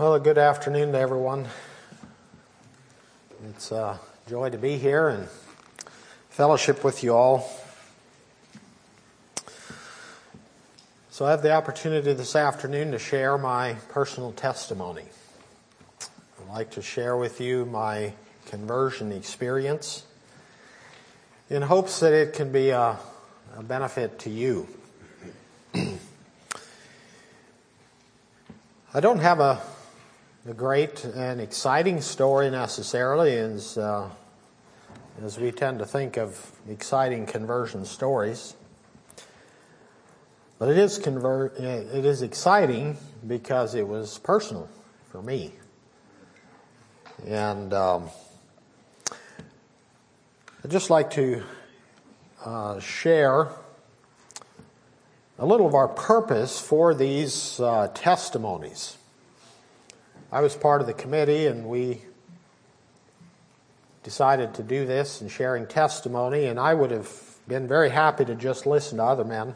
Well, a good afternoon to everyone. It's a joy to be here and fellowship with you all. So, I have the opportunity this afternoon to share my personal testimony. I'd like to share with you my conversion experience in hopes that it can be a, a benefit to you. I don't have a, a great and exciting story necessarily, as, uh, as we tend to think of exciting conversion stories. But it is, convert, it is exciting because it was personal for me. And um, I'd just like to uh, share a little of our purpose for these uh, testimonies. I was part of the committee and we decided to do this and sharing testimony, and I would have been very happy to just listen to other men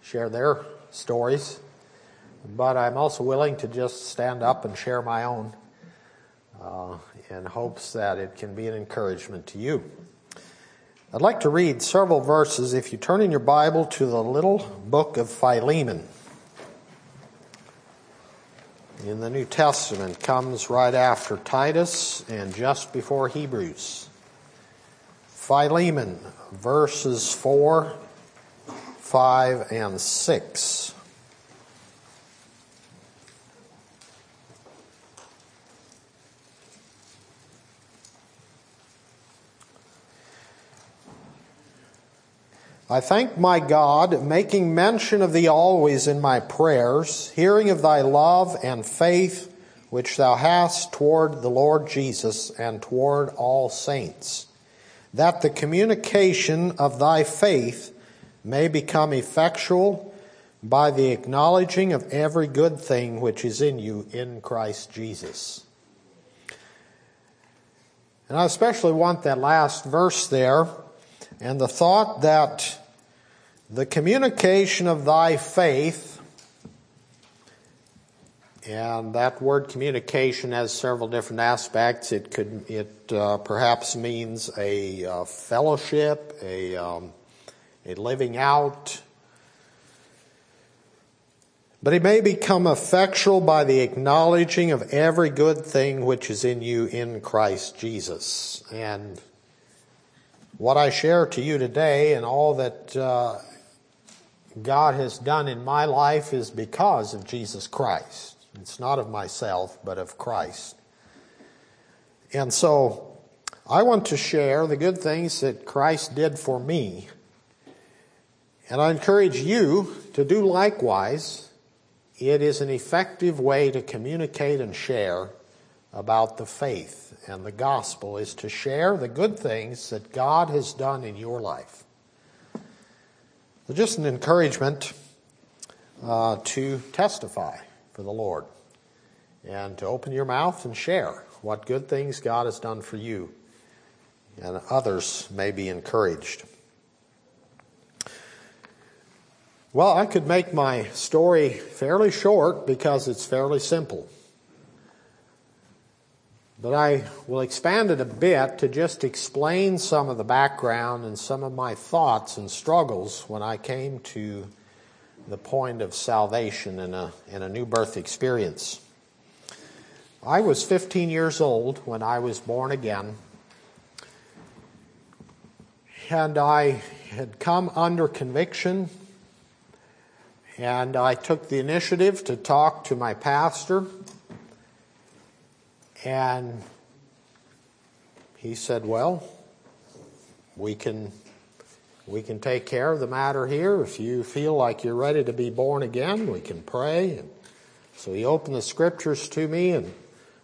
share their stories, but I'm also willing to just stand up and share my own uh, in hopes that it can be an encouragement to you. I'd like to read several verses if you turn in your Bible to the little book of Philemon. In the New Testament comes right after Titus and just before Hebrews. Philemon, verses 4, 5, and 6. I thank my God, making mention of thee always in my prayers, hearing of thy love and faith which thou hast toward the Lord Jesus and toward all saints, that the communication of thy faith may become effectual by the acknowledging of every good thing which is in you in Christ Jesus. And I especially want that last verse there and the thought that the communication of thy faith, and that word communication has several different aspects. It could, it uh, perhaps means a uh, fellowship, a, um, a living out. But it may become effectual by the acknowledging of every good thing which is in you in Christ Jesus. And what I share to you today and all that uh, God has done in my life is because of Jesus Christ. It's not of myself, but of Christ. And so I want to share the good things that Christ did for me. And I encourage you to do likewise. It is an effective way to communicate and share about the faith and the gospel is to share the good things that God has done in your life. So just an encouragement uh, to testify for the Lord and to open your mouth and share what good things God has done for you, and others may be encouraged. Well, I could make my story fairly short because it's fairly simple. But I will expand it a bit to just explain some of the background and some of my thoughts and struggles when I came to the point of salvation and a, in a new birth experience. I was 15 years old when I was born again, and I had come under conviction, and I took the initiative to talk to my pastor and he said, Well, we can we can take care of the matter here. If you feel like you're ready to be born again, we can pray. And so he opened the scriptures to me and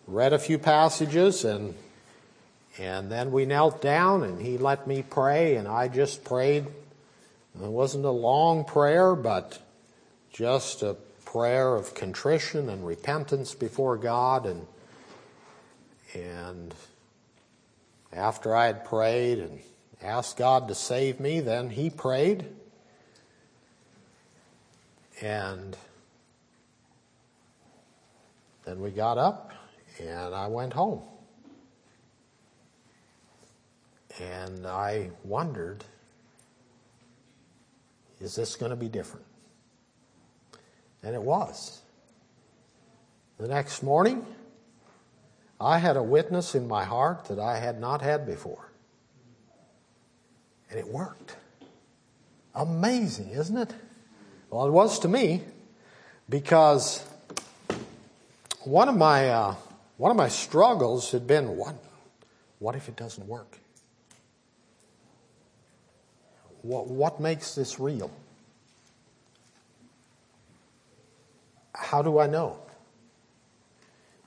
read a few passages and and then we knelt down and he let me pray and I just prayed. It wasn't a long prayer, but just a prayer of contrition and repentance before God and and after I had prayed and asked God to save me, then he prayed. And then we got up and I went home. And I wondered, is this going to be different? And it was. The next morning, I had a witness in my heart that I had not had before. And it worked. Amazing, isn't it? Well, it was to me because one of my uh, one of my struggles had been what what if it doesn't work? What what makes this real? How do I know?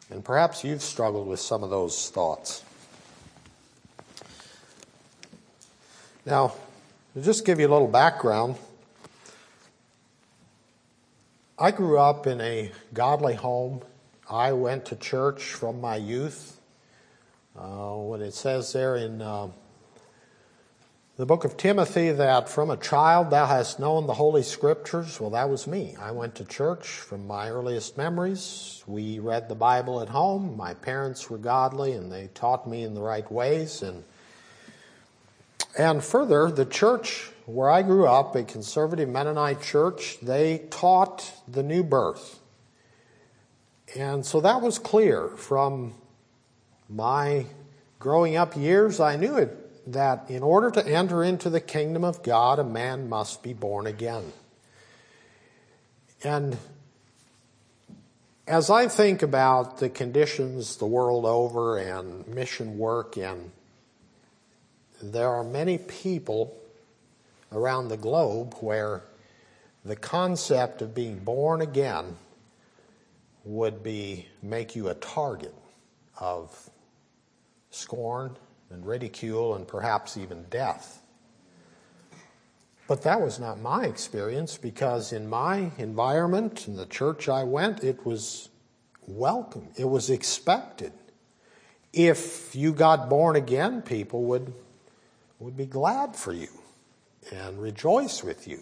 And perhaps you've struggled with some of those thoughts. Now, to just give you a little background, I grew up in a godly home. I went to church from my youth. Uh, when it says there in uh, the book of Timothy that from a child thou hast known the Holy Scriptures, well, that was me. I went to church from my earliest memories. We read the Bible at home. My parents were godly and they taught me in the right ways. And, and further, the church where I grew up, a conservative Mennonite church, they taught the new birth. And so that was clear from my growing up years. I knew it that in order to enter into the kingdom of God, a man must be born again. And as I think about the conditions the world over and mission work, and there are many people around the globe where the concept of being born again would be make you a target of scorn and ridicule and perhaps even death. But that was not my experience because in my environment, in the church I went, it was welcome. It was expected. If you got born again, people would, would be glad for you and rejoice with you.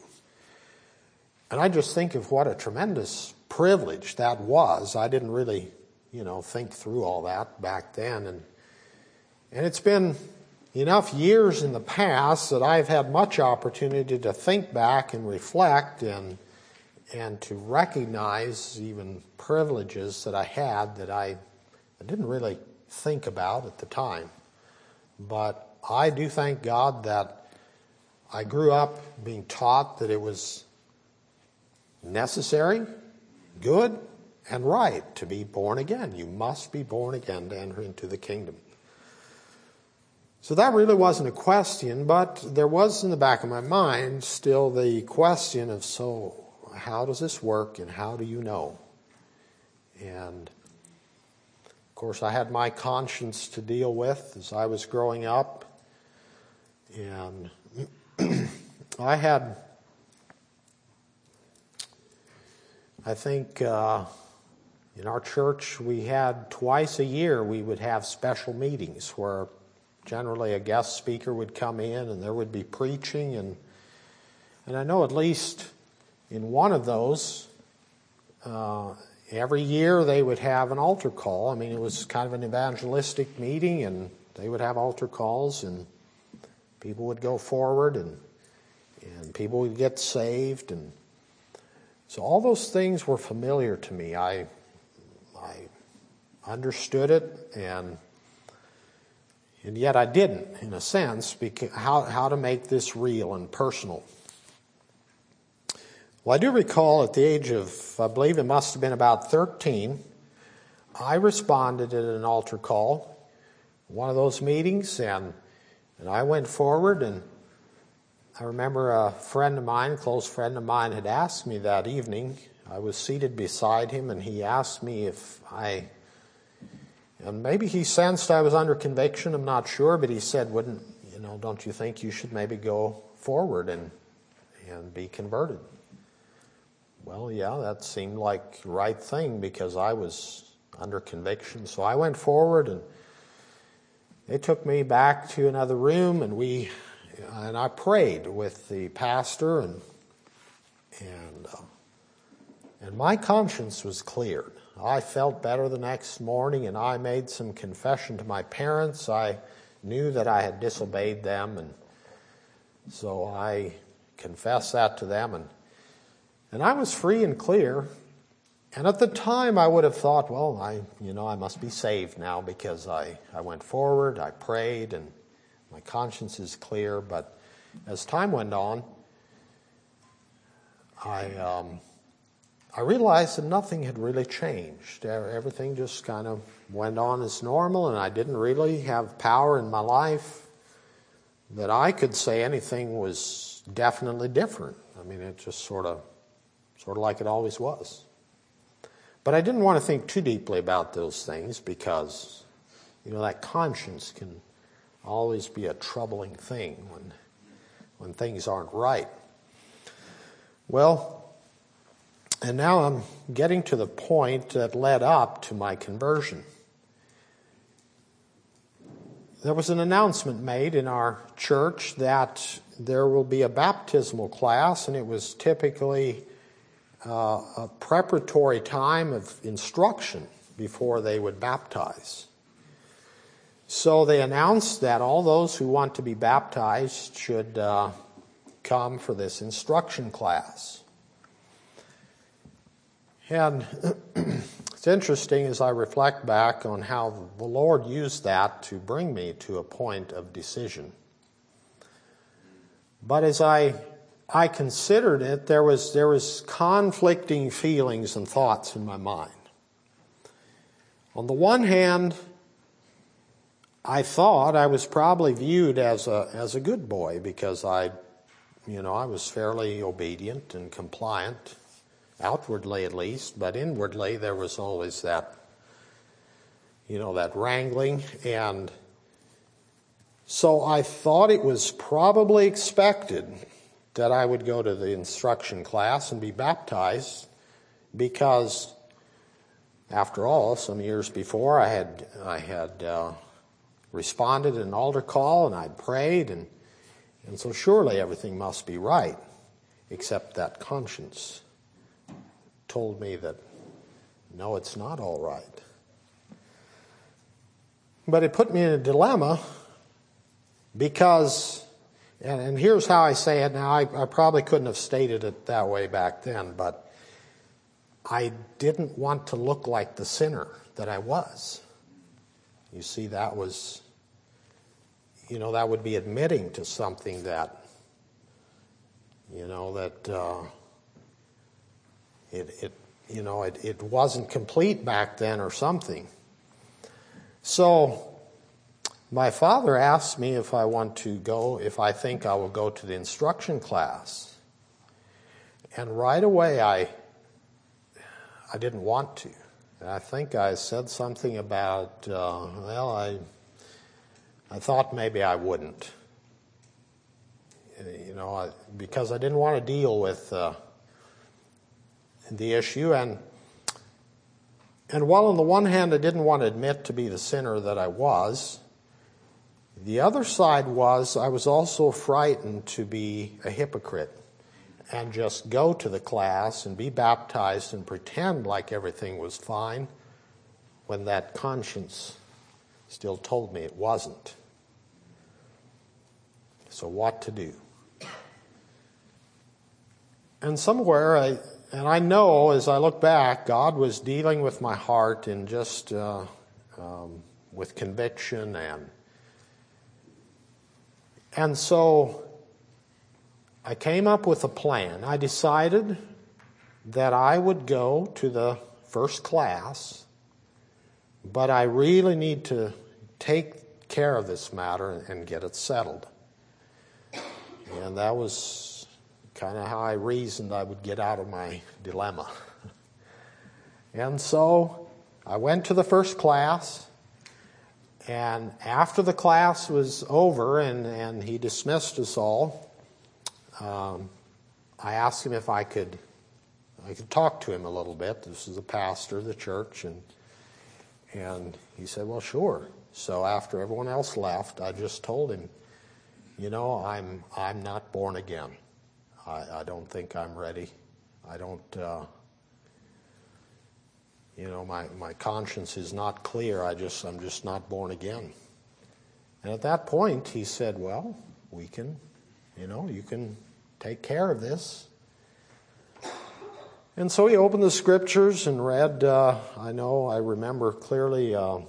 And I just think of what a tremendous privilege that was. I didn't really, you know, think through all that back then. And and it's been enough years in the past that I've had much opportunity to think back and reflect and and to recognize even privileges that I had that I, I didn't really think about at the time. But I do thank God that I grew up being taught that it was necessary, good, and right to be born again. You must be born again to enter into the kingdom. So that really wasn't a question, but there was in the back of my mind still the question of so, how does this work and how do you know? And of course, I had my conscience to deal with as I was growing up. And I had, I think, uh, in our church, we had twice a year we would have special meetings where generally a guest speaker would come in and there would be preaching and and I know at least in one of those uh, every year they would have an altar call. I mean it was kind of an evangelistic meeting and they would have altar calls and people would go forward and and people would get saved and so all those things were familiar to me. I I understood it and and yet I didn't, in a sense, because how, how to make this real and personal. Well, I do recall at the age of, I believe it must have been about 13, I responded at an altar call, one of those meetings, and, and I went forward and I remember a friend of mine, close friend of mine, had asked me that evening. I was seated beside him, and he asked me if I and maybe he sensed I was under conviction, I'm not sure, but he said, Wouldn't, you know, don't you think you should maybe go forward and, and be converted? Well, yeah, that seemed like the right thing because I was under conviction. So I went forward and they took me back to another room and we, and I prayed with the pastor and, and, uh, and my conscience was cleared. I felt better the next morning and I made some confession to my parents. I knew that I had disobeyed them and so I confessed that to them and and I was free and clear. And at the time I would have thought, well, I you know, I must be saved now because I, I went forward, I prayed and my conscience is clear, but as time went on, I um, I realized that nothing had really changed. Everything just kind of went on as normal, and I didn't really have power in my life that I could say anything was definitely different. I mean, it just sort of, sort of like it always was. But I didn't want to think too deeply about those things because, you know, that conscience can always be a troubling thing when, when things aren't right. Well, and now I'm getting to the point that led up to my conversion. There was an announcement made in our church that there will be a baptismal class, and it was typically uh, a preparatory time of instruction before they would baptize. So they announced that all those who want to be baptized should uh, come for this instruction class. And it's interesting as I reflect back on how the Lord used that to bring me to a point of decision. But as I I considered it, there was there was conflicting feelings and thoughts in my mind. On the one hand, I thought I was probably viewed as a as a good boy because I, you know, I was fairly obedient and compliant outwardly at least, but inwardly there was always that, you know, that wrangling. And so I thought it was probably expected that I would go to the instruction class and be baptized because, after all, some years before I had, I had uh, responded an altar call and I'd prayed, and, and so surely everything must be right, except that conscience told me that no, it's not all right. But it put me in a dilemma because, and, and here's how I say it now, I, I probably couldn't have stated it that way back then, but I didn't want to look like the sinner that I was. You see, that was, you know, that would be admitting to something that, you know, that. Uh, it, it you know, it, it wasn't complete back then or something. So, my father asked me if I want to go, if I think I will go to the instruction class. And right away I, I didn't want to. And I think I said something about, uh, well, I, I thought maybe I wouldn't. You know, because I didn't want to deal with uh, the issue. And, and while on the one hand I didn't want to admit to be the sinner that I was, the other side was I was also frightened to be a hypocrite and just go to the class and be baptized and pretend like everything was fine when that conscience still told me it wasn't. So, what to do? And somewhere I, and I know as I look back, God was dealing with my heart in just uh, um, with conviction and and so I came up with a plan. I decided that I would go to the first class, but I really need to take care of this matter and get it settled. And that was kind of how I reasoned I would get out of my dilemma. and so I went to the first class, and after the class was over and, and he dismissed us all, um, I asked him if I could I could talk to him a little bit. This is the pastor of the church, and and he said, "Well, sure." So after everyone else left, I just told him, "You know, I'm I'm not born again." I, I don't think I'm ready. I don't. Uh, you know, my, my conscience is not clear. I just, I'm just not born again. And at that point, he said, Well, we can, you know, you can take care of this. And so he opened the scriptures and read, uh, I know, I remember clearly uh,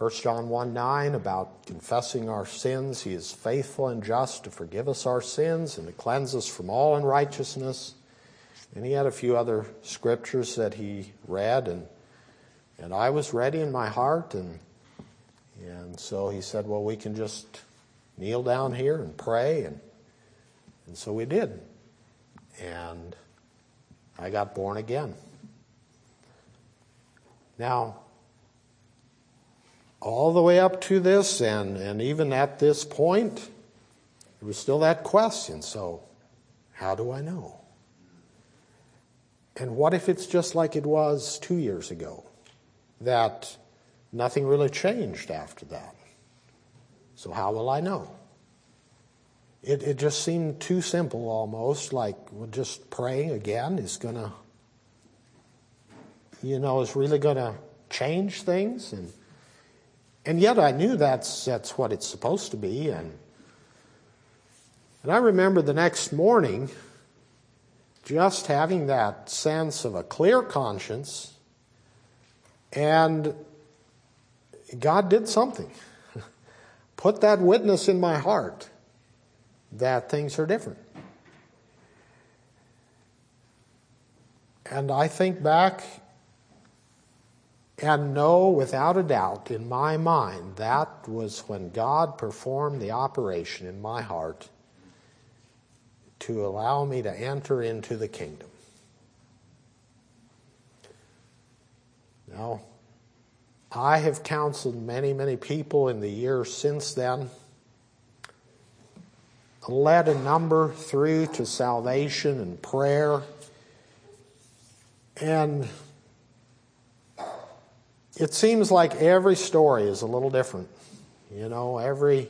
1 John 1 9 about confessing our sins. He is faithful and just to forgive us our sins and to cleanse us from all unrighteousness. And he had a few other scriptures that he read, and, and I was ready in my heart. And, and so he said, Well, we can just kneel down here and pray. And, and so we did. And I got born again. Now, all the way up to this, and, and even at this point, there was still that question. So, how do I know? And what if it's just like it was two years ago? That nothing really changed after that. So, how will I know? It, it just seemed too simple almost, like well, just praying again is going to, you know, is really going to change things. And, and yet I knew that's, that's what it's supposed to be. And, and I remember the next morning, just having that sense of a clear conscience, and God did something. Put that witness in my heart that things are different. And I think back and know without a doubt in my mind that was when God performed the operation in my heart to allow me to enter into the kingdom. Now, I have counseled many, many people in the years since then, led a number through to salvation and prayer. And it seems like every story is a little different. You know, every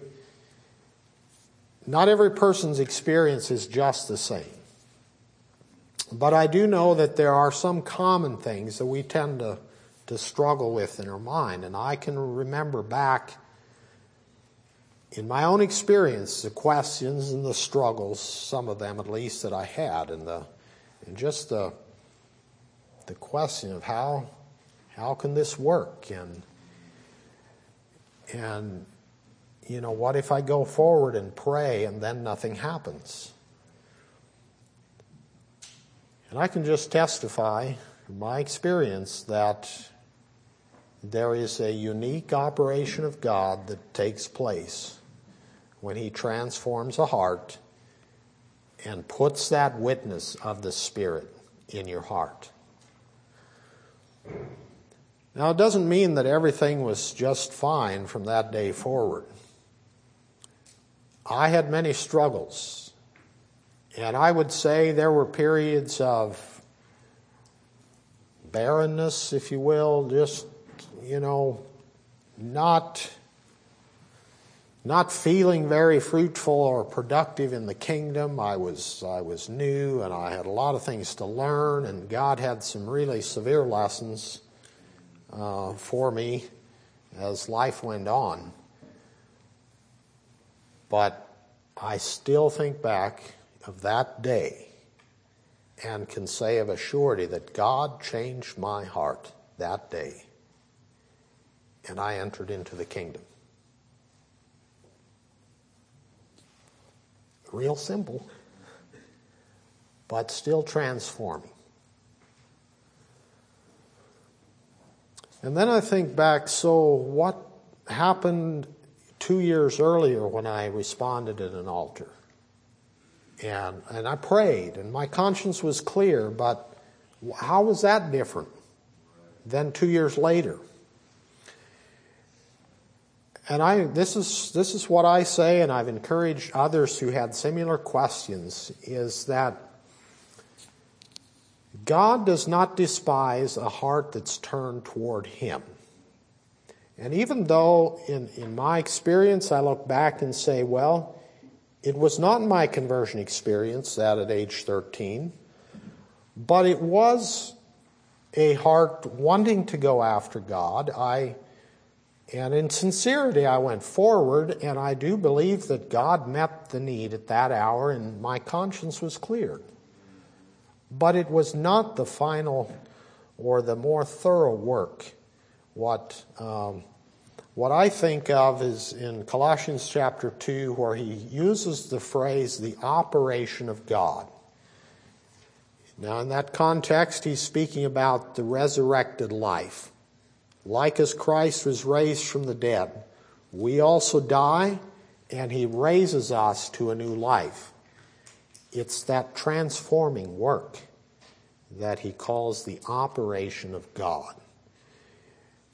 not every person's experience is just the same. But I do know that there are some common things that we tend to, to struggle with in our mind. And I can remember back in my own experience the questions and the struggles, some of them at least, that I had, and, the, and just the, the question of how, how can this work? And, and you know, what if I go forward and pray and then nothing happens? And I can just testify from my experience that there is a unique operation of God that takes place when He transforms a heart and puts that witness of the Spirit in your heart. Now, it doesn't mean that everything was just fine from that day forward. I had many struggles. And I would say there were periods of barrenness, if you will, just, you know, not, not feeling very fruitful or productive in the kingdom. I was, I was new and I had a lot of things to learn, and God had some really severe lessons uh, for me as life went on. But I still think back of that day and can say of a surety that God changed my heart that day and I entered into the kingdom. Real simple, but still transforming. And then I think back so, what happened two years earlier when I responded at an altar. And, and I prayed, and my conscience was clear, but how was that different than two years later? And I, this is, this is what I say, and I've encouraged others who had similar questions, is that God does not despise a heart that's turned toward Him. And even though, in, in my experience, I look back and say, well, it was not my conversion experience, that at age 13, but it was a heart wanting to go after God. I and in sincerity, I went forward, and I do believe that God met the need at that hour, and my conscience was cleared. But it was not the final or the more thorough work. What, um, what I think of is in Colossians chapter 2, where he uses the phrase the operation of God. Now, in that context, he's speaking about the resurrected life. Like as Christ was raised from the dead, we also die, and he raises us to a new life. It's that transforming work that he calls the operation of God.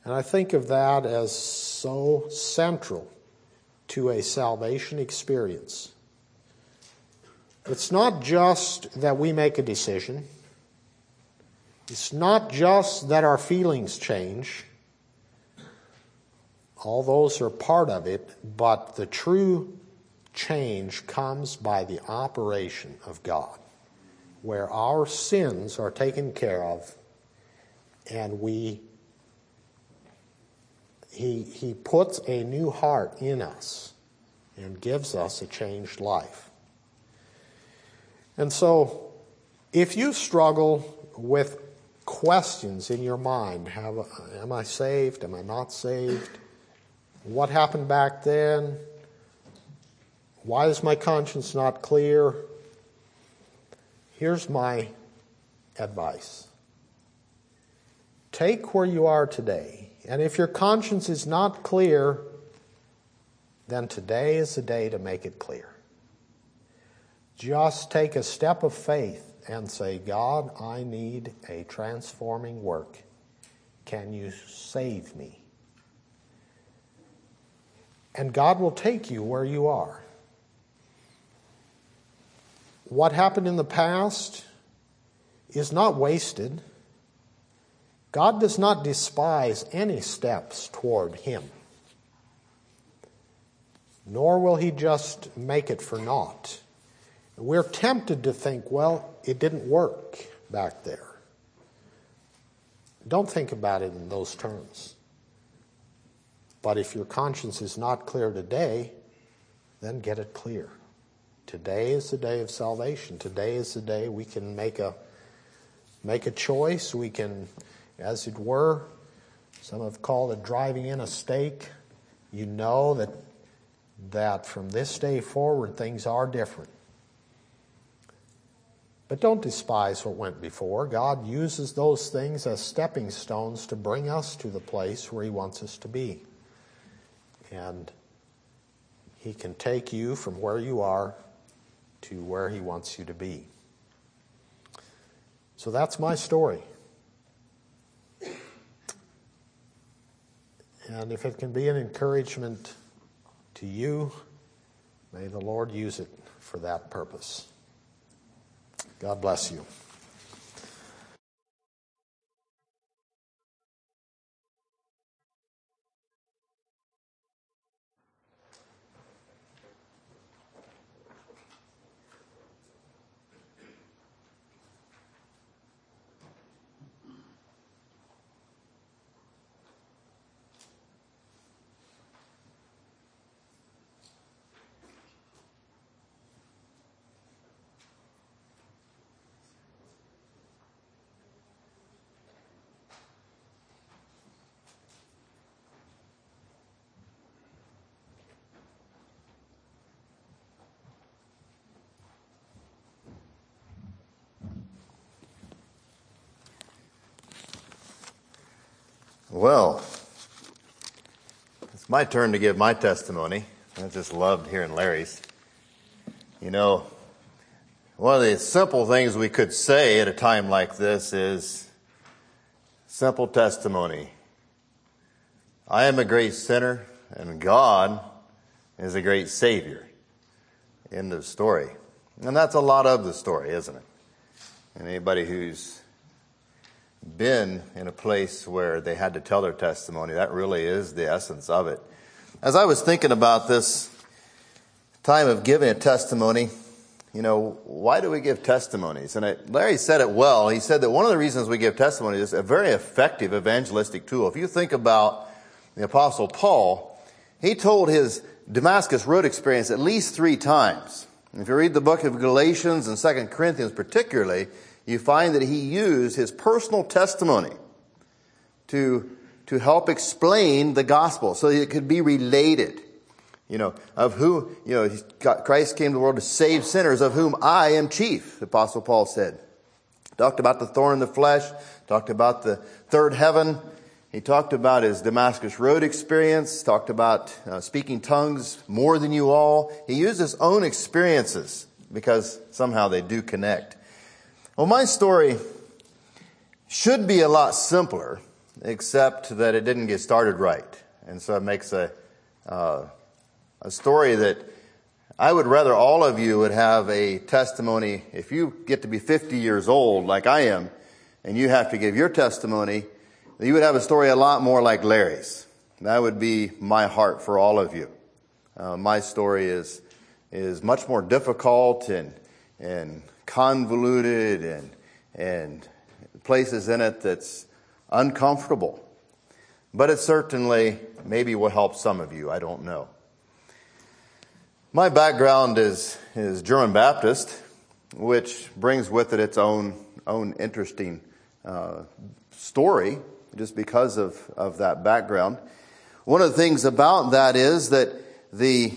And I think of that as so central to a salvation experience. It's not just that we make a decision. It's not just that our feelings change. All those are part of it, but the true change comes by the operation of God, where our sins are taken care of and we he, he puts a new heart in us and gives us a changed life. And so, if you struggle with questions in your mind, have, am I saved? Am I not saved? What happened back then? Why is my conscience not clear? Here's my advice take where you are today, and if your conscience is not clear, then today is the day to make it clear. Just take a step of faith and say, God, I need a transforming work. Can you save me? and God will take you where you are. What happened in the past is not wasted. God does not despise any steps toward Him, nor will He just make it for naught. We're tempted to think, well, it didn't work back there. Don't think about it in those terms. But if your conscience is not clear today, then get it clear. Today is the day of salvation. Today is the day we can make a make a choice. We can, as it were, some have called it driving in a stake. You know that that from this day forward things are different. But don't despise what went before. God uses those things as stepping stones to bring us to the place where He wants us to be. And He can take you from where you are to where He wants you to be. So that's my story. And if it can be an encouragement to you, may the Lord use it for that purpose. God bless you. Well, it's my turn to give my testimony. I just loved hearing Larry's. You know, one of the simple things we could say at a time like this is simple testimony. I am a great sinner and God is a great savior. End of story. And that's a lot of the story, isn't it? And anybody who's been in a place where they had to tell their testimony. That really is the essence of it. As I was thinking about this time of giving a testimony, you know, why do we give testimonies? And Larry said it well. He said that one of the reasons we give testimonies is a very effective evangelistic tool. If you think about the Apostle Paul, he told his Damascus Road experience at least three times. If you read the book of Galatians and Second Corinthians particularly, you find that he used his personal testimony to, to help explain the gospel so it could be related. You know, of who, you know, Christ came to the world to save sinners, of whom I am chief, the Apostle Paul said. Talked about the thorn in the flesh, talked about the third heaven. He talked about his Damascus Road experience, talked about uh, speaking tongues more than you all. He used his own experiences because somehow they do connect. Well, my story should be a lot simpler, except that it didn't get started right. And so it makes a, uh, a story that I would rather all of you would have a testimony. If you get to be 50 years old, like I am, and you have to give your testimony, you would have a story a lot more like Larry's. That would be my heart for all of you. Uh, my story is is much more difficult and and convoluted and and places in it that's uncomfortable. But it certainly maybe will help some of you. I don't know. My background is, is German Baptist, which brings with it its own, own interesting uh, story just because of, of that background. One of the things about that is that the,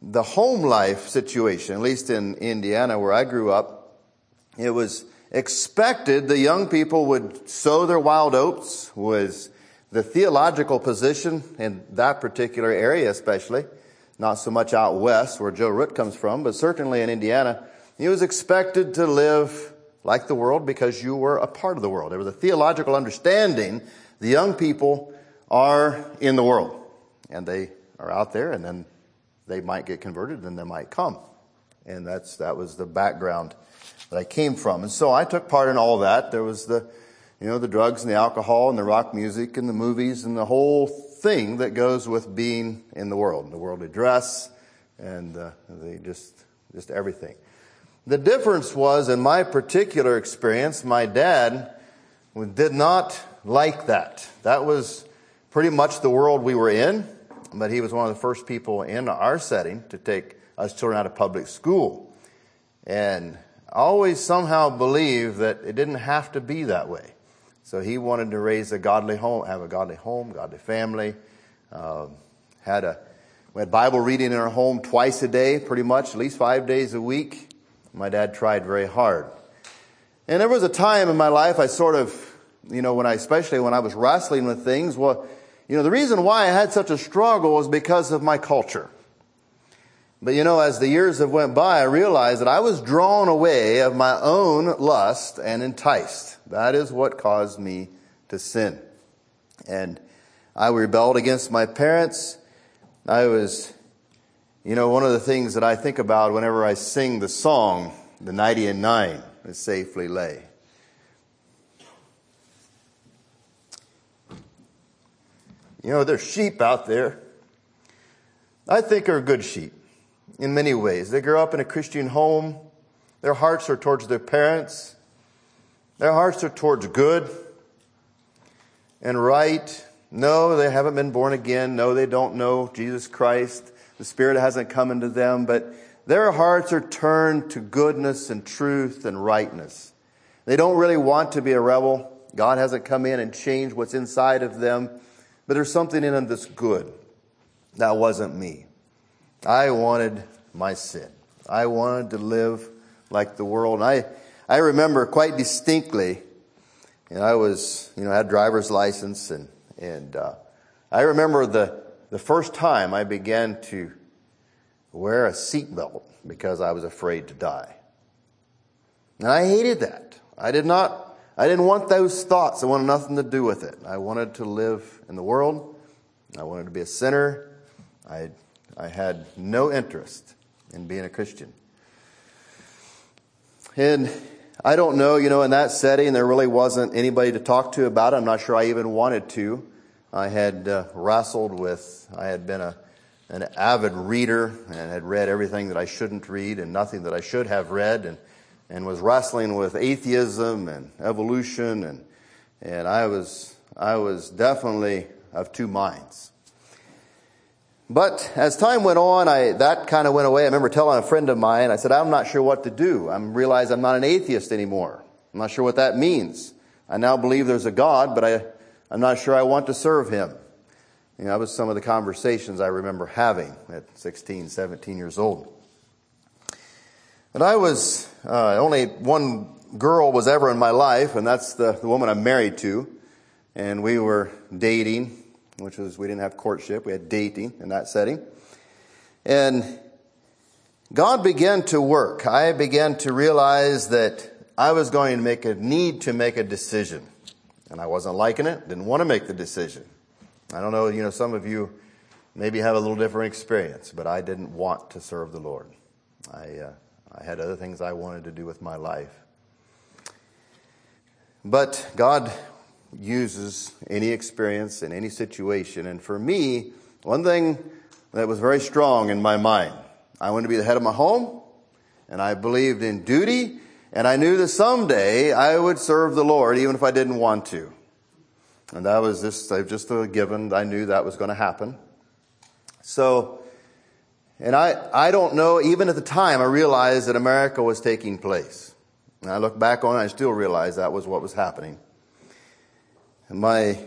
the home life situation, at least in Indiana where I grew up, it was expected the young people would sow their wild oats was the theological position in that particular area especially not so much out west where Joe Root comes from, but certainly in Indiana, he was expected to live like the world because you were a part of the world. There was a theological understanding the young people are in the world and they are out there and then they might get converted and they might come. And that's, that was the background that I came from. And so I took part in all that. There was the, you know, the drugs and the alcohol and the rock music and the movies and the whole thing that goes with being in the world, the worldly dress and uh, the just just everything. The difference was in my particular experience, my dad did not like that. That was pretty much the world we were in, but he was one of the first people in our setting to take us children out of public school. And I always somehow believed that it didn't have to be that way. So he wanted to raise a godly home, have a godly home, godly family. Uh, had a we had Bible reading in our home twice a day, pretty much, at least five days a week. My dad tried very hard. And there was a time in my life I sort of, you know, when I, especially when I was wrestling with things, well, you know, the reason why I had such a struggle was because of my culture. But you know, as the years have went by, I realized that I was drawn away of my own lust and enticed. That is what caused me to sin. And I rebelled against my parents. I was, you know, one of the things that I think about whenever I sing the song, The Ninety and Nine, that safely lay. You know, there's sheep out there. I think are good sheep in many ways. They grow up in a Christian home. Their hearts are towards their parents. Their hearts are towards good and right. No, they haven't been born again. No, they don't know Jesus Christ. The Spirit hasn't come into them, but their hearts are turned to goodness and truth and rightness. They don't really want to be a rebel. God hasn't come in and changed what's inside of them, but there's something in them that's good. That wasn't me. I wanted my sin. I wanted to live like the world. And I, I remember quite distinctly, and I was, you know, I had driver's license and, and, uh, I remember the, the first time I began to wear a seatbelt because I was afraid to die. And I hated that. I did not, I didn't want those thoughts. I wanted nothing to do with it. I wanted to live in the world. I wanted to be a sinner. I I had no interest in being a Christian. And I don't know, you know, in that setting, there really wasn't anybody to talk to about it. I'm not sure I even wanted to. I had uh, wrestled with, I had been a, an avid reader and had read everything that I shouldn't read and nothing that I should have read and, and was wrestling with atheism and evolution and, and I was, I was definitely of two minds. But as time went on, I, that kind of went away. I remember telling a friend of mine, I said, I'm not sure what to do. I realize I'm not an atheist anymore. I'm not sure what that means. I now believe there's a God, but I, I'm not sure I want to serve him. You know, that was some of the conversations I remember having at 16, 17 years old. And I was, uh, only one girl was ever in my life, and that's the, the woman I'm married to. And we were dating, which was, we didn't have courtship, we had dating in that setting. And God began to work. I began to realize that I was going to make a need to make a decision. And I wasn't liking it, didn't want to make the decision. I don't know, you know, some of you maybe have a little different experience, but I didn't want to serve the Lord. I, uh, I had other things I wanted to do with my life. But God uses any experience in any situation. And for me, one thing that was very strong in my mind, I wanted to be the head of my home, and I believed in duty, and I knew that someday I would serve the Lord even if I didn't want to. And that was just, uh, just a given. I knew that was going to happen. So, and I, I don't know, even at the time, I realized that a miracle was taking place. And I look back on it, I still realize that was what was happening. My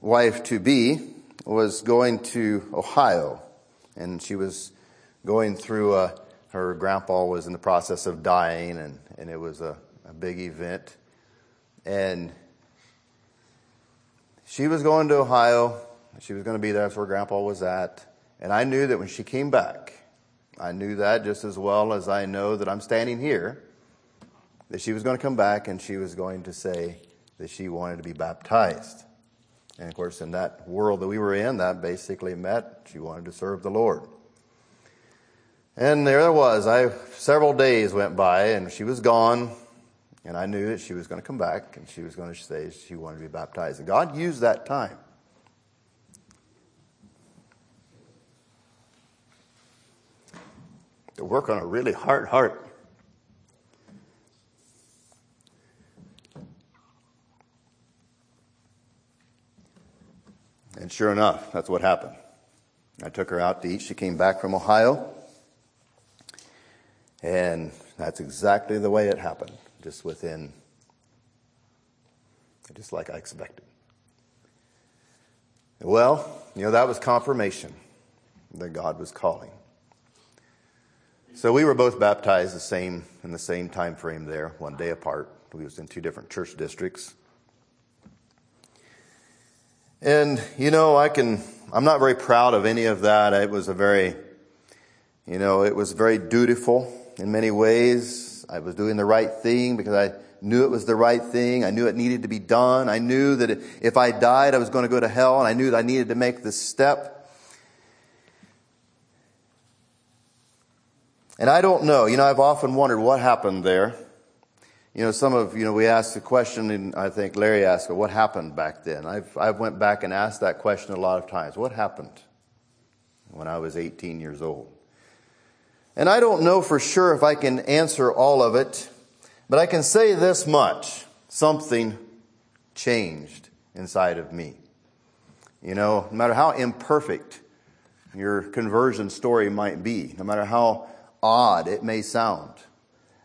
wife to be was going to Ohio, and she was going through a, her grandpa was in the process of dying, and, and it was a, a big event. And she was going to Ohio. She was going to be there. That's where Grandpa was at. And I knew that when she came back, I knew that just as well as I know that I'm standing here, that she was going to come back and she was going to say that she wanted to be baptized. And of course, in that world that we were in, that basically meant she wanted to serve the Lord. And there I was. I several days went by and she was gone. And I knew that she was going to come back and she was going to say she wanted to be baptized. And God used that time. To work on a really hard heart. And sure enough, that's what happened. I took her out to eat. She came back from Ohio. And that's exactly the way it happened just within, just like I expected. Well, you know, that was confirmation that God was calling. So we were both baptized the same in the same time frame there, one day apart. We was in two different church districts. And you know, I can I'm not very proud of any of that. It was a very you know, it was very dutiful in many ways. I was doing the right thing because I knew it was the right thing. I knew it needed to be done. I knew that if I died, I was going to go to hell, and I knew that I needed to make this step. And I don't know. You know, I've often wondered what happened there. You know, some of, you know, we asked the question, and I think Larry asked, what happened back then? I've, I've went back and asked that question a lot of times. What happened when I was 18 years old? And I don't know for sure if I can answer all of it, but I can say this much. Something changed inside of me. You know, no matter how imperfect your conversion story might be, no matter how odd it may sound,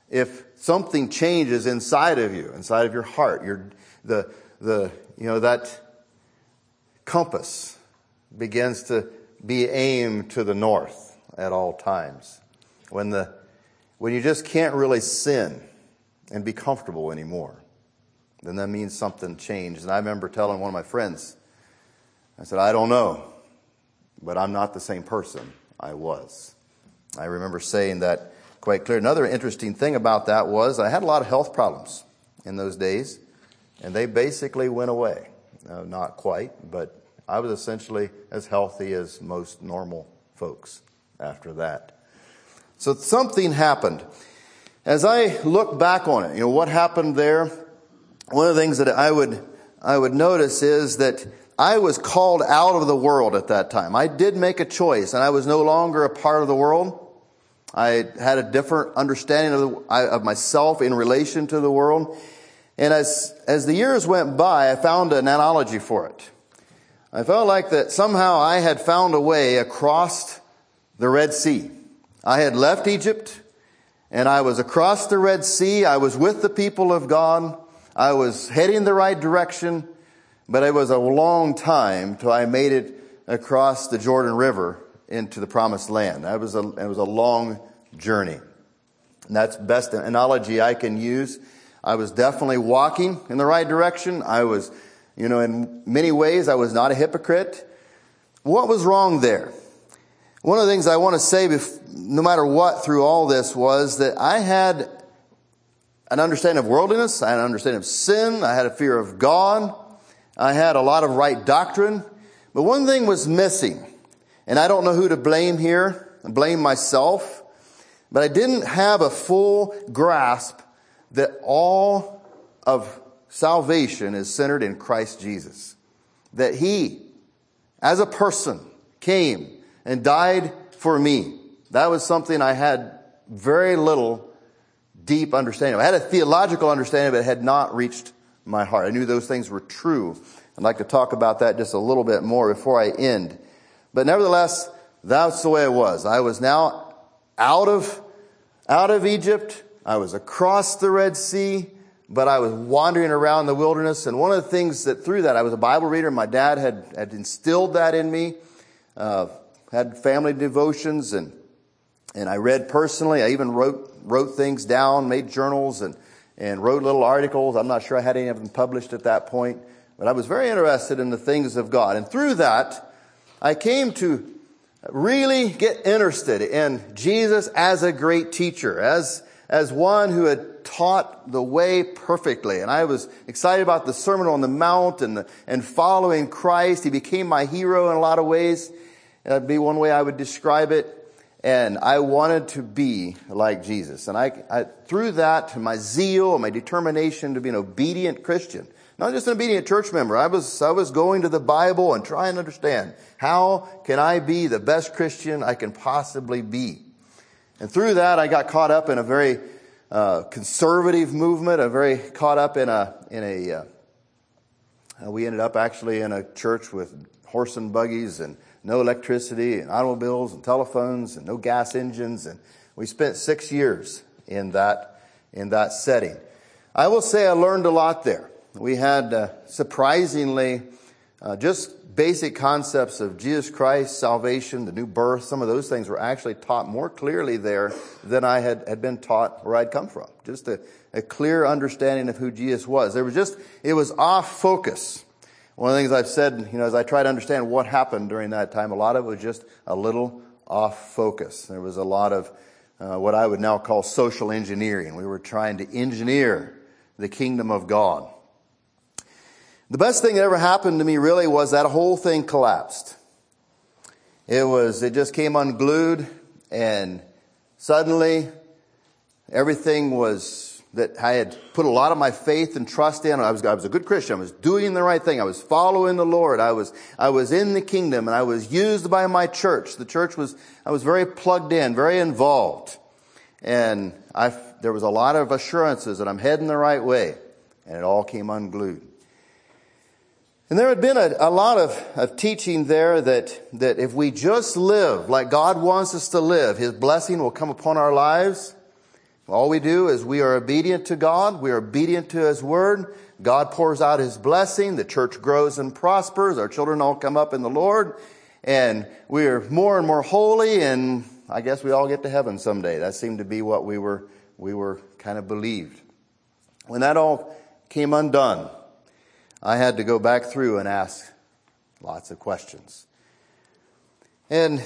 if something changes inside of you, inside of your heart, your, the, the, you know, that compass begins to be aimed to the north at all times when the when you just can't really sin and be comfortable anymore, then that means something changed. And I remember telling one of my friends, I said, I don't know, but I'm not the same person I was. I remember saying that quite clear. Another interesting thing about that was I had a lot of health problems in those days, and they basically went away. Uh, not quite, but I was essentially as healthy as most normal folks after that. So something happened. As I look back on it, you know, what happened there? One of the things that I would, I would notice is that I was called out of the world at that time. I did make a choice and I was no longer a part of the world. I had a different understanding of, the, of myself in relation to the world. And as, as the years went by, I found an analogy for it. I felt like that somehow I had found a way across the Red Sea. I had left Egypt and I was across the Red Sea. I was with the people of God. I was heading the right direction, but it was a long time till I made it across the Jordan River into the promised land. That was a, it was a long journey. And that's best analogy I can use. I was definitely walking in the right direction. I was, you know, in many ways, I was not a hypocrite. What was wrong there? One of the things I want to say, no matter what, through all this was that I had an understanding of worldliness, I had an understanding of sin, I had a fear of God, I had a lot of right doctrine, but one thing was missing. And I don't know who to blame here, I blame myself, but I didn't have a full grasp that all of salvation is centered in Christ Jesus. That He, as a person, came and died for me. That was something I had very little deep understanding of. I had a theological understanding, but it had not reached my heart. I knew those things were true. I'd like to talk about that just a little bit more before I end. But nevertheless, that's the way it was. I was now out of, out of Egypt. I was across the Red Sea, but I was wandering around the wilderness. And one of the things that through that, I was a Bible reader. My dad had, had instilled that in me. Uh, had family devotions and and I read personally. I even wrote wrote things down, made journals, and and wrote little articles. I'm not sure I had any of them published at that point, but I was very interested in the things of God. And through that, I came to really get interested in Jesus as a great teacher, as as one who had taught the way perfectly. And I was excited about the Sermon on the Mount and, the, and following Christ. He became my hero in a lot of ways. That'd be one way I would describe it. And I wanted to be like Jesus. And I, I through that, my zeal and my determination to be an obedient Christian, not just an obedient church member. I was, I was going to the Bible and trying to understand how can I be the best Christian I can possibly be. And through that, I got caught up in a very uh, conservative movement, a very caught up in a in a. Uh, we ended up actually in a church with horse and buggies and no electricity and automobiles and telephones and no gas engines. And we spent six years in that, in that setting. I will say I learned a lot there. We had uh, surprisingly uh, just basic concepts of Jesus Christ, salvation, the new birth. Some of those things were actually taught more clearly there than I had, had been taught where I'd come from. Just a, a clear understanding of who Jesus was. There was just, it was off focus one of the things I've said, you know, as I try to understand what happened during that time, a lot of it was just a little off focus. There was a lot of uh, what I would now call social engineering. We were trying to engineer the kingdom of God. The best thing that ever happened to me really was that whole thing collapsed. It was, it just came unglued and suddenly everything was that I had put a lot of my faith and trust in. I was, I was a good Christian. I was doing the right thing. I was following the Lord. I was, I was in the kingdom and I was used by my church. The church was, I was very plugged in, very involved. And I, there was a lot of assurances that I'm heading the right way. And it all came unglued. And there had been a, a lot of, of teaching there that, that if we just live like God wants us to live, His blessing will come upon our lives all we do is we are obedient to God. We are obedient to His Word. God pours out His blessing. The church grows and prospers. Our children all come up in the Lord. And we are more and more holy. And I guess we all get to heaven someday. That seemed to be what we were, we were kind of believed. When that all came undone, I had to go back through and ask lots of questions. And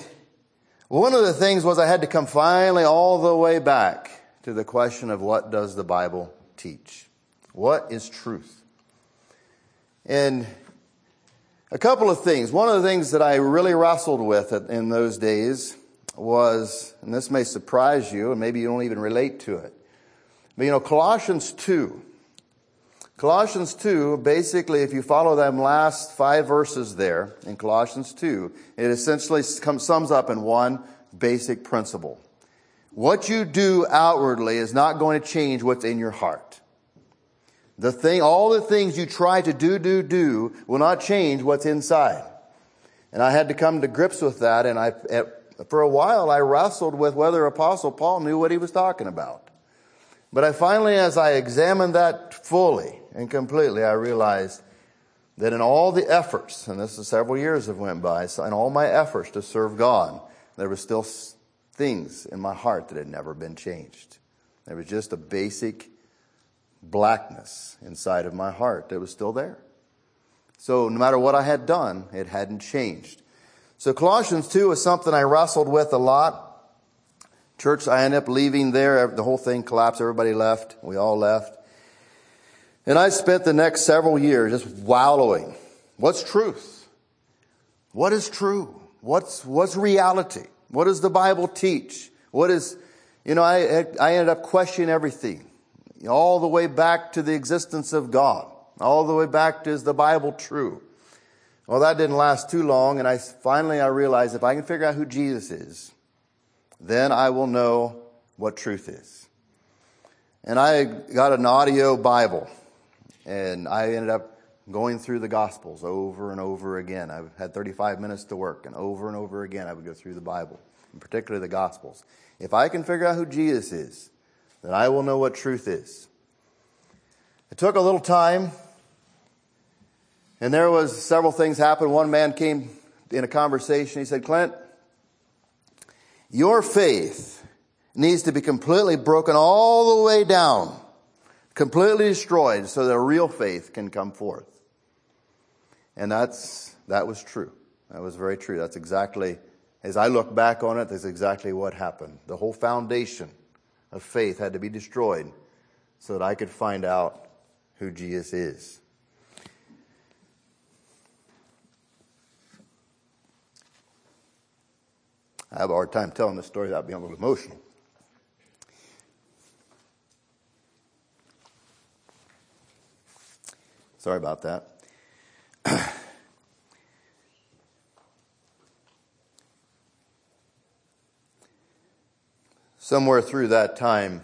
one of the things was I had to come finally all the way back to the question of what does the Bible teach? What is truth? And a couple of things. One of the things that I really wrestled with in those days was, and this may surprise you, and maybe you don't even relate to it, but you know, Colossians 2 Colossians 2, basically, if you follow them last five verses there in Colossians 2, it essentially sums up in one basic principle. What you do outwardly is not going to change what's in your heart. The thing, all the things you try to do, do, do will not change what's inside. And I had to come to grips with that, and I, for a while, I wrestled with whether Apostle Paul knew what he was talking about. But I finally, as I examined that fully and completely, I realized that in all the efforts, and this is several years have went by, so in all my efforts to serve God, there were still things in my heart that had never been changed. There was just a basic blackness inside of my heart that was still there. So no matter what I had done, it hadn't changed. So Colossians 2 is something I wrestled with a lot. Church, I ended up leaving there. The whole thing collapsed. Everybody left. We all left. And I spent the next several years just wallowing. What's truth? What is true? What's, what's reality? What does the Bible teach? What is, you know, I, I ended up questioning everything. All the way back to the existence of God. All the way back to is the Bible true? Well, that didn't last too long, and I finally I realized if I can figure out who Jesus is, then I will know what truth is. And I got an audio Bible, and I ended up going through the Gospels over and over again. I had 35 minutes to work, and over and over again I would go through the Bible, and particularly the Gospels. If I can figure out who Jesus is, then I will know what truth is. It took a little time, and there was several things happened. One man came in a conversation. He said, Clint, your faith needs to be completely broken all the way down, completely destroyed so that real faith can come forth. And that's, that was true. That was very true. That's exactly, as I look back on it, that's exactly what happened. The whole foundation of faith had to be destroyed so that I could find out who Jesus is. I have a hard time telling this story without being a little emotional. Sorry about that. Somewhere through that time,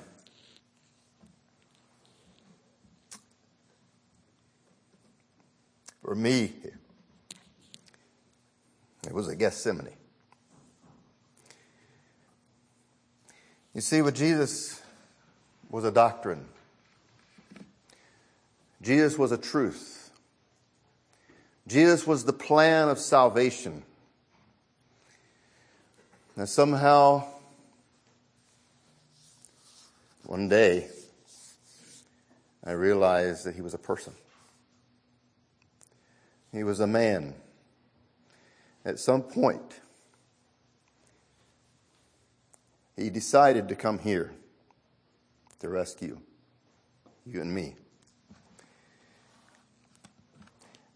for me, it was a Gethsemane. You see, with Jesus was a doctrine. Jesus was a truth. Jesus was the plan of salvation. And somehow, one day, I realized that he was a person. He was a man. At some point, he decided to come here to rescue you and me.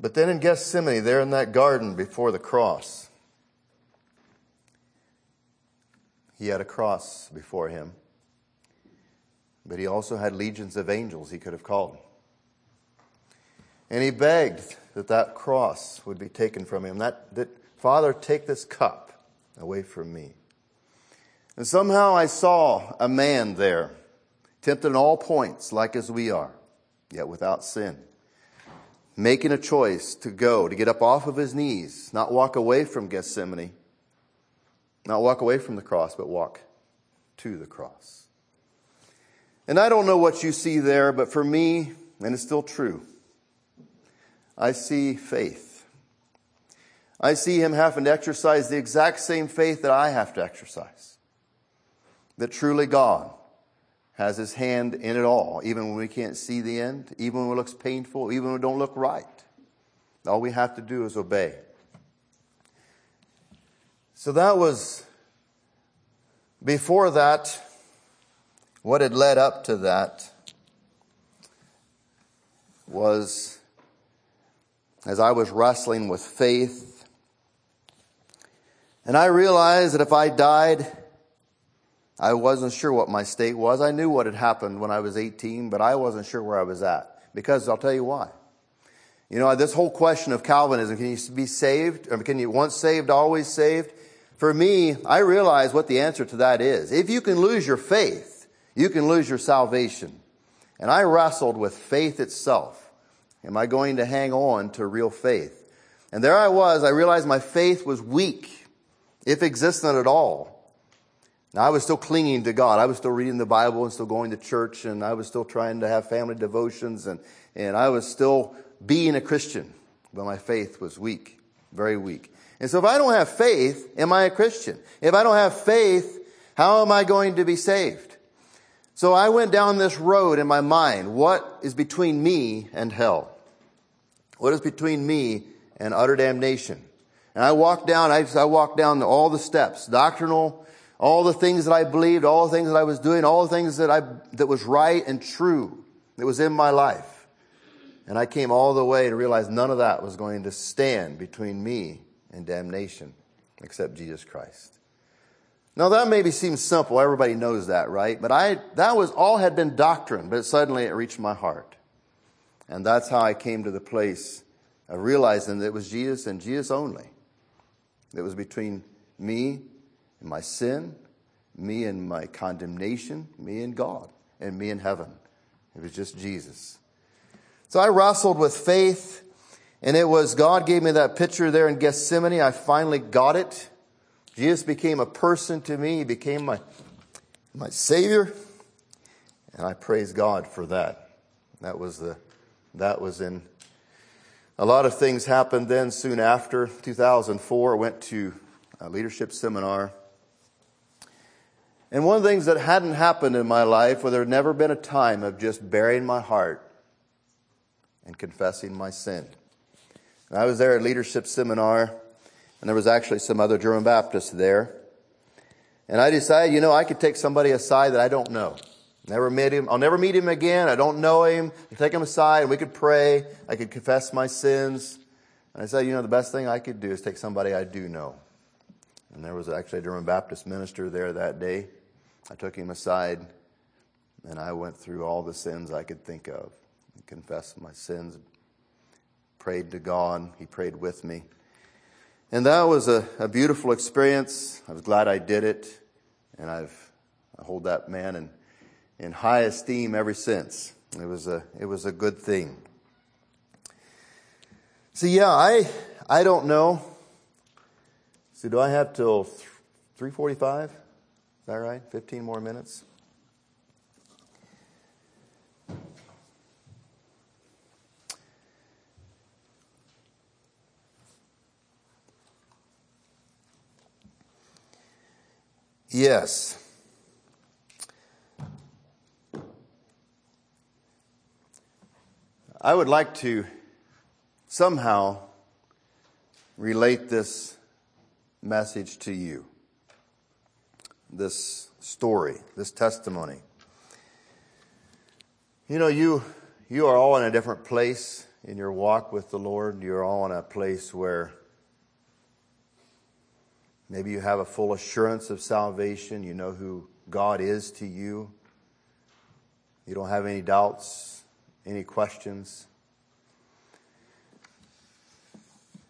But then in Gethsemane, there in that garden before the cross, he had a cross before him, but he also had legions of angels he could have called. And he begged that that cross would be taken from him, that, that Father, take this cup away from me. And somehow I saw a man there, tempted in all points, like as we are, yet without sin, making a choice to go, to get up off of his knees, not walk away from Gethsemane, not walk away from the cross, but walk to the cross. And I don't know what you see there, but for me, and it's still true, I see faith. I see him having to exercise the exact same faith that I have to exercise that truly God has his hand in it all, even when we can't see the end, even when it looks painful, even when it don't look right. All we have to do is obey. So that was before that, what had led up to that was as I was wrestling with faith, and I realized that if I died, I wasn't sure what my state was. I knew what had happened when I was 18, but I wasn't sure where I was at. Because I'll tell you why. You know, this whole question of Calvinism, can you be saved? Or can you once saved, always saved? For me, I realize what the answer to that is. If you can lose your faith, you can lose your salvation. And I wrestled with faith itself. Am I going to hang on to real faith? And there I was, I realized my faith was weak, if existent at all. Now, I was still clinging to God. I was still reading the Bible and still going to church, and I was still trying to have family devotions, and, and I was still being a Christian, but my faith was weak, very weak. And so if I don't have faith, am I a Christian? If I don't have faith, how am I going to be saved? So I went down this road in my mind. What is between me and hell? What is between me and utter damnation? And I walked down, I, I walked down all the steps, doctrinal, all the things that I believed, all the things that I was doing, all the things that I, that was right and true, that was in my life. And I came all the way to realize none of that was going to stand between me and damnation except Jesus Christ. Now that maybe seems simple. Everybody knows that, right? But I, that was all had been doctrine, but suddenly it reached my heart. And that's how I came to the place of realizing that it was Jesus and Jesus only. It was between me my sin, me and my condemnation, me and God, and me and heaven. It was just Jesus. So I wrestled with faith and it was God gave me that picture there in Gethsemane. I finally got it. Jesus became a person to me. He became my, my Savior. And I praise God for that. That was the, that was in, a lot of things happened then soon after 2004. I went to a leadership seminar. And one of the things that hadn't happened in my life, where there had never been a time of just burying my heart and confessing my sin. And I was there at leadership seminar, and there was actually some other German Baptists there. And I decided, you know, I could take somebody aside that I don't know. Never met him. I'll never meet him again. I don't know him. I take him aside and we could pray. I could confess my sins. And I said, you know, the best thing I could do is take somebody I do know. And there was actually a German Baptist minister there that day. I took him aside and I went through all the sins I could think of and confessed my sins, prayed to God. He prayed with me. And that was a, a beautiful experience. I was glad I did it. And I've, I hold that man in, in high esteem ever since. It was a, it was a good thing. So yeah, I, I don't know. Do I have till 345? Is that right? 15 more minutes? Yes. I would like to somehow relate this message to you, this story, this testimony. You know, you, you are all in a different place in your walk with the Lord. You're all in a place where Maybe you have a full assurance of salvation. You know who God is to you. You don't have any doubts, any questions.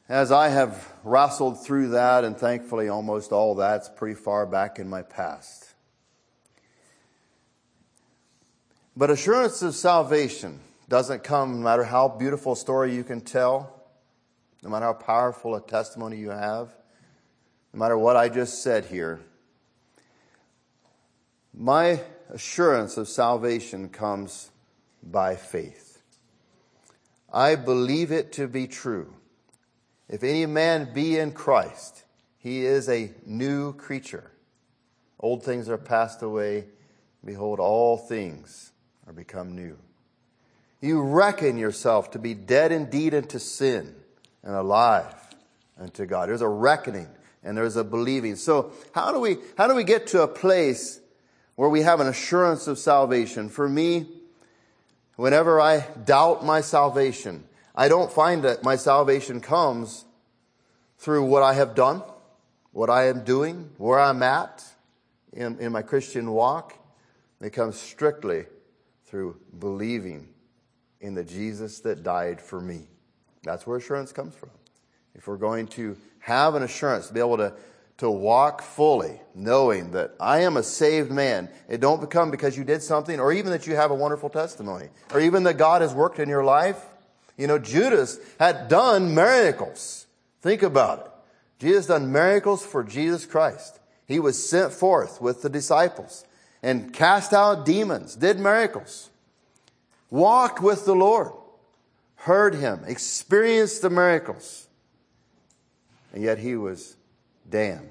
As I have wrestled through that, and thankfully almost all that's pretty far back in my past. But assurance of salvation doesn't come no matter how beautiful a story you can tell, no matter how powerful a testimony you have no matter what I just said here, my assurance of salvation comes by faith. I believe it to be true. If any man be in Christ, he is a new creature. Old things are passed away. Behold, all things are become new. You reckon yourself to be dead indeed unto sin and alive unto God. There's a reckoning and there's a believing. So how do we, how do we get to a place where we have an assurance of salvation? For me, whenever I doubt my salvation, I don't find that my salvation comes through what I have done, what I am doing, where I'm at in, in my Christian walk. It comes strictly through believing in the Jesus that died for me. That's where assurance comes from. If we're going to have an assurance to be able to, to walk fully, knowing that I am a saved man, it don't become because you did something, or even that you have a wonderful testimony, or even that God has worked in your life. You know, Judas had done miracles. Think about it. Jesus done miracles for Jesus Christ. He was sent forth with the disciples and cast out demons, did miracles, walked with the Lord, heard him, experienced the miracles, and yet he was damned.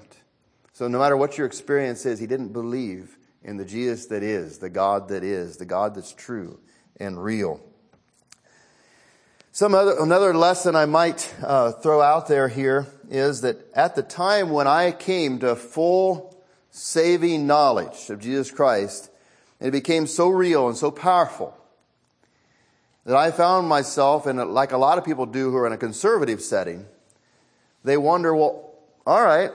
So no matter what your experience is, he didn't believe in the Jesus that is, the God that is, the God that's true and real. Some other, another lesson I might uh, throw out there here is that at the time when I came to full saving knowledge of Jesus Christ, it became so real and so powerful that I found myself, and like a lot of people do who are in a conservative setting, they wonder, well, all right,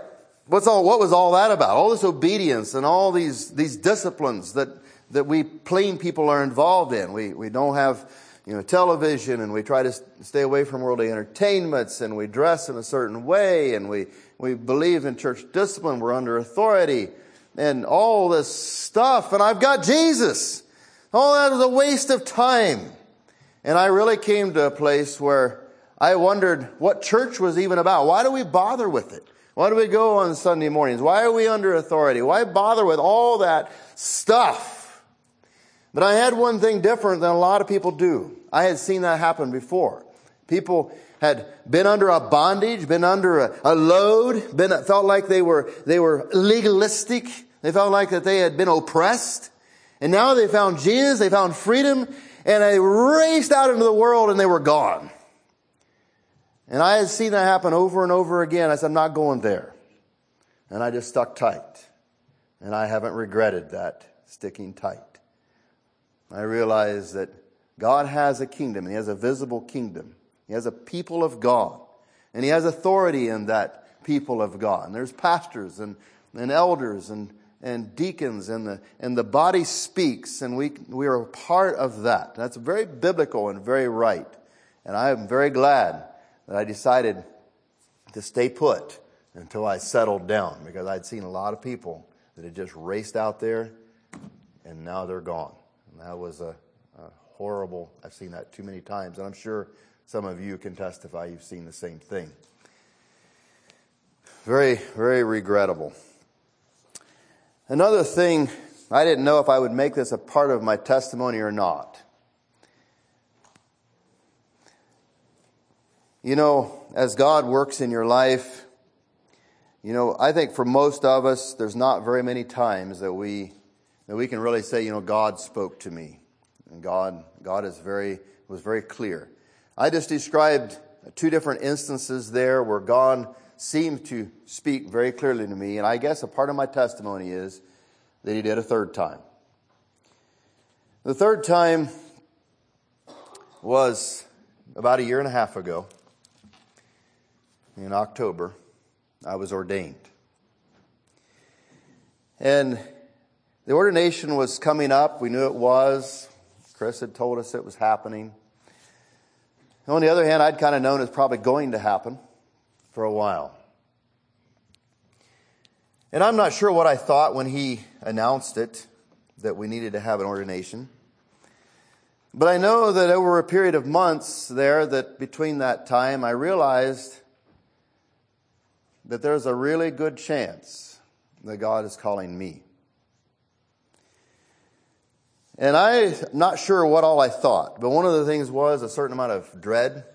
what's all, what was all that about? All this obedience and all these, these disciplines that, that we plain people are involved in. We, we don't have you know, television and we try to stay away from worldly entertainments and we dress in a certain way and we, we believe in church discipline. We're under authority and all this stuff. And I've got Jesus. All that is a waste of time. And I really came to a place where I wondered what church was even about. Why do we bother with it? Why do we go on Sunday mornings? Why are we under authority? Why bother with all that stuff? But I had one thing different than a lot of people do. I had seen that happen before. People had been under a bondage, been under a, a load, been, felt like they were, they were legalistic. They felt like that they had been oppressed. And now they found Jesus, they found freedom, and they raced out into the world and they were gone. And I had seen that happen over and over again. I said, I'm not going there. And I just stuck tight. And I haven't regretted that sticking tight. I realize that God has a kingdom, and He has a visible kingdom. He has a people of God, and He has authority in that people of God. And there's pastors and, and elders and, and deacons, and the, and the body speaks, and we, we are a part of that. That's very biblical and very right. And I am very glad that I decided to stay put until I settled down because I'd seen a lot of people that had just raced out there and now they're gone. That was a, a horrible, I've seen that too many times. And I'm sure some of you can testify you've seen the same thing. Very, very regrettable. Another thing, I didn't know if I would make this a part of my testimony or not. You know, as God works in your life, you know, I think for most of us, there's not very many times that we that we can really say, you know, God spoke to me. And God, God is very, was very clear. I just described two different instances there where God seemed to speak very clearly to me. And I guess a part of my testimony is that he did a third time. The third time was about a year and a half ago in October. I was ordained. And the ordination was coming up. We knew it was. Chris had told us it was happening. On the other hand, I'd kind of known it was probably going to happen for a while. And I'm not sure what I thought when he announced it that we needed to have an ordination. But I know that over a period of months there, that between that time, I realized that there's a really good chance that God is calling me. And I'm not sure what all I thought, but one of the things was a certain amount of dread, a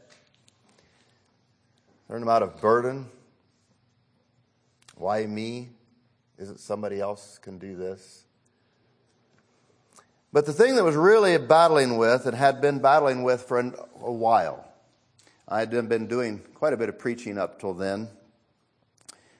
certain amount of burden. Why me? Isn't somebody else can do this? But the thing that was really battling with and had been battling with for a while, I had been doing quite a bit of preaching up till then.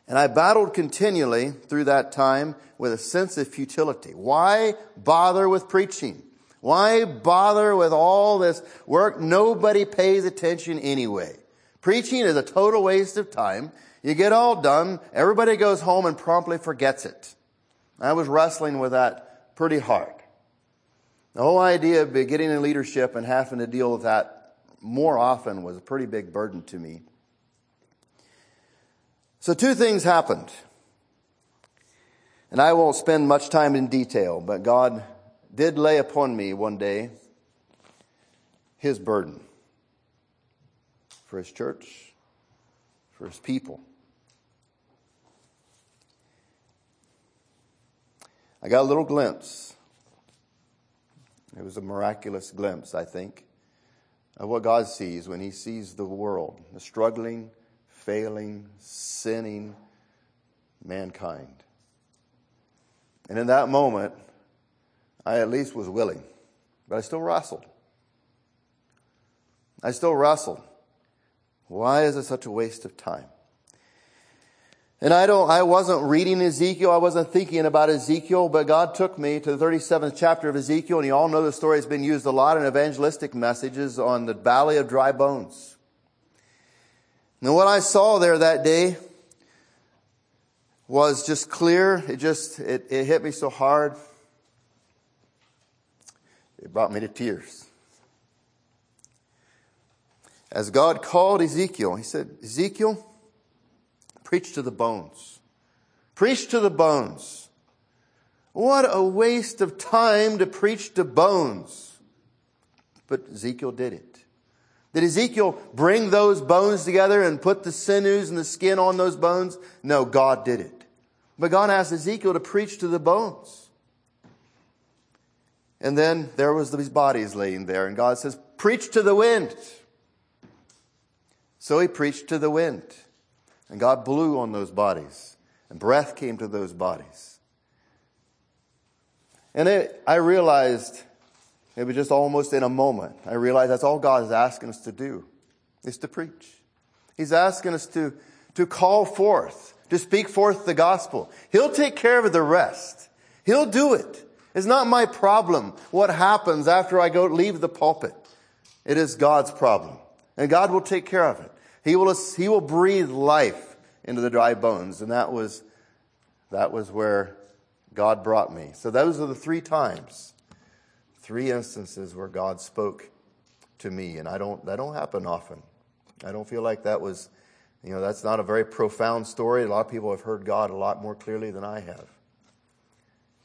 And I battled continually through that time with a sense of futility. Why bother with preaching? Why bother with all this work? Nobody pays attention anyway. Preaching is a total waste of time. You get all done, everybody goes home and promptly forgets it. I was wrestling with that pretty hard. The whole idea of getting in leadership and having to deal with that more often was a pretty big burden to me. So, two things happened. And I won't spend much time in detail, but God did lay upon me one day his burden for his church, for his people. I got a little glimpse. It was a miraculous glimpse, I think, of what God sees when he sees the world, the struggling, failing, sinning mankind. And in that moment, I at least was willing, but I still wrestled. I still wrestled. Why is it such a waste of time? And I don't, I wasn't reading Ezekiel. I wasn't thinking about Ezekiel, but God took me to the 37th chapter of Ezekiel, and you all know the story has been used a lot in evangelistic messages on the valley of dry bones. And what I saw there that day was just clear. It just, it, it hit me so hard. It brought me to tears. As God called Ezekiel, he said, Ezekiel, preach to the bones. Preach to the bones. What a waste of time to preach to bones. But Ezekiel did it. Did Ezekiel bring those bones together and put the sinews and the skin on those bones? No, God did it. But God asked Ezekiel to preach to the bones. And then there was these bodies laying there, and God says, Preach to the wind. So he preached to the wind. And God blew on those bodies, and breath came to those bodies. And it, I realized it was just almost in a moment. I realized that's all God is asking us to do, is to preach. He's asking us to, to call forth, to speak forth the gospel. He'll take care of the rest. He'll do it. It's not my problem what happens after I go leave the pulpit. It is God's problem. And God will take care of it. He will, he will breathe life into the dry bones. And that was, that was where God brought me. So those are the three times three instances where God spoke to me, and I don't, that don't happen often. I don't feel like that was, you know, that's not a very profound story. A lot of people have heard God a lot more clearly than I have.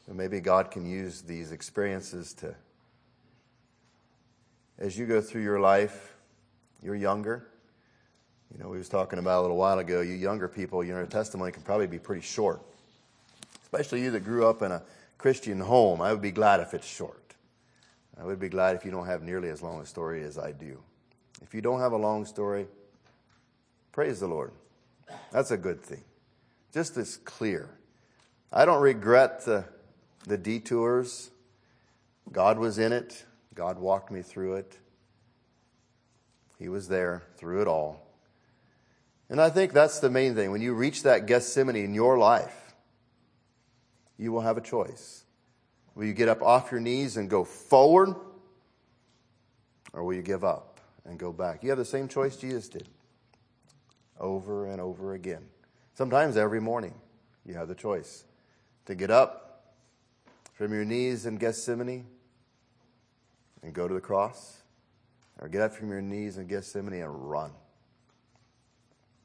And maybe God can use these experiences to, as you go through your life, you're younger. You know, we was talking about a little while ago, you younger people, your testimony can probably be pretty short. Especially you that grew up in a Christian home. I would be glad if it's short. I would be glad if you don't have nearly as long a story as I do. If you don't have a long story, praise the Lord. That's a good thing. Just as clear. I don't regret the, the detours. God was in it, God walked me through it. He was there through it all. And I think that's the main thing. When you reach that Gethsemane in your life, you will have a choice. Will you get up off your knees and go forward? Or will you give up and go back? You have the same choice Jesus did over and over again. Sometimes every morning you have the choice to get up from your knees in Gethsemane and go to the cross, or get up from your knees in Gethsemane and run.